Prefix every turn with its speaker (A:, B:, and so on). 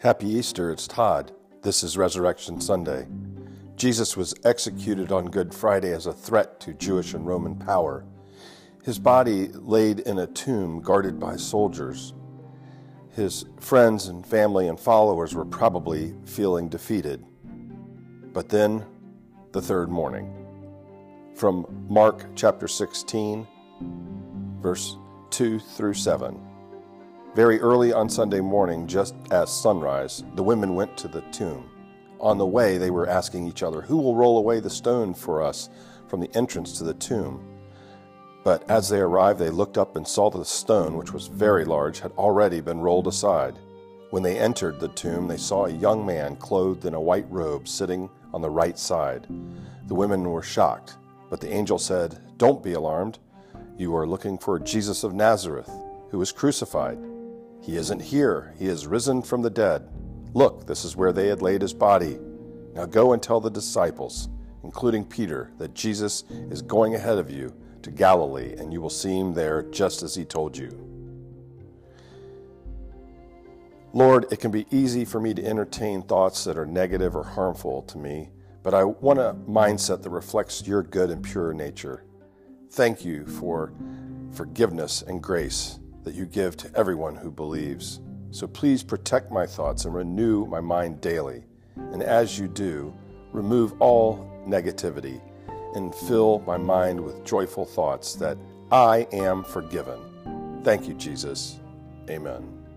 A: Happy Easter, it's Todd. This is Resurrection Sunday. Jesus was executed on Good Friday as a threat to Jewish and Roman power. His body laid in a tomb guarded by soldiers. His friends and family and followers were probably feeling defeated. But then, the third morning. From Mark chapter 16, verse 2 through 7. Very early on Sunday morning, just as sunrise, the women went to the tomb. On the way, they were asking each other, Who will roll away the stone for us from the entrance to the tomb? But as they arrived, they looked up and saw that the stone, which was very large, had already been rolled aside. When they entered the tomb, they saw a young man clothed in a white robe sitting on the right side. The women were shocked, but the angel said, Don't be alarmed. You are looking for Jesus of Nazareth, who was crucified. He isn't here, he is risen from the dead. Look, this is where they had laid his body. Now go and tell the disciples, including Peter, that Jesus is going ahead of you to Galilee, and you will see him there just as he told you. Lord, it can be easy for me to entertain thoughts that are negative or harmful to me, but I want a mindset that reflects your good and pure nature. Thank you for forgiveness and grace that you give to everyone who believes. So please protect my thoughts and renew my mind daily. And as you do, remove all negativity and fill my mind with joyful thoughts that I am forgiven. Thank you, Jesus. Amen.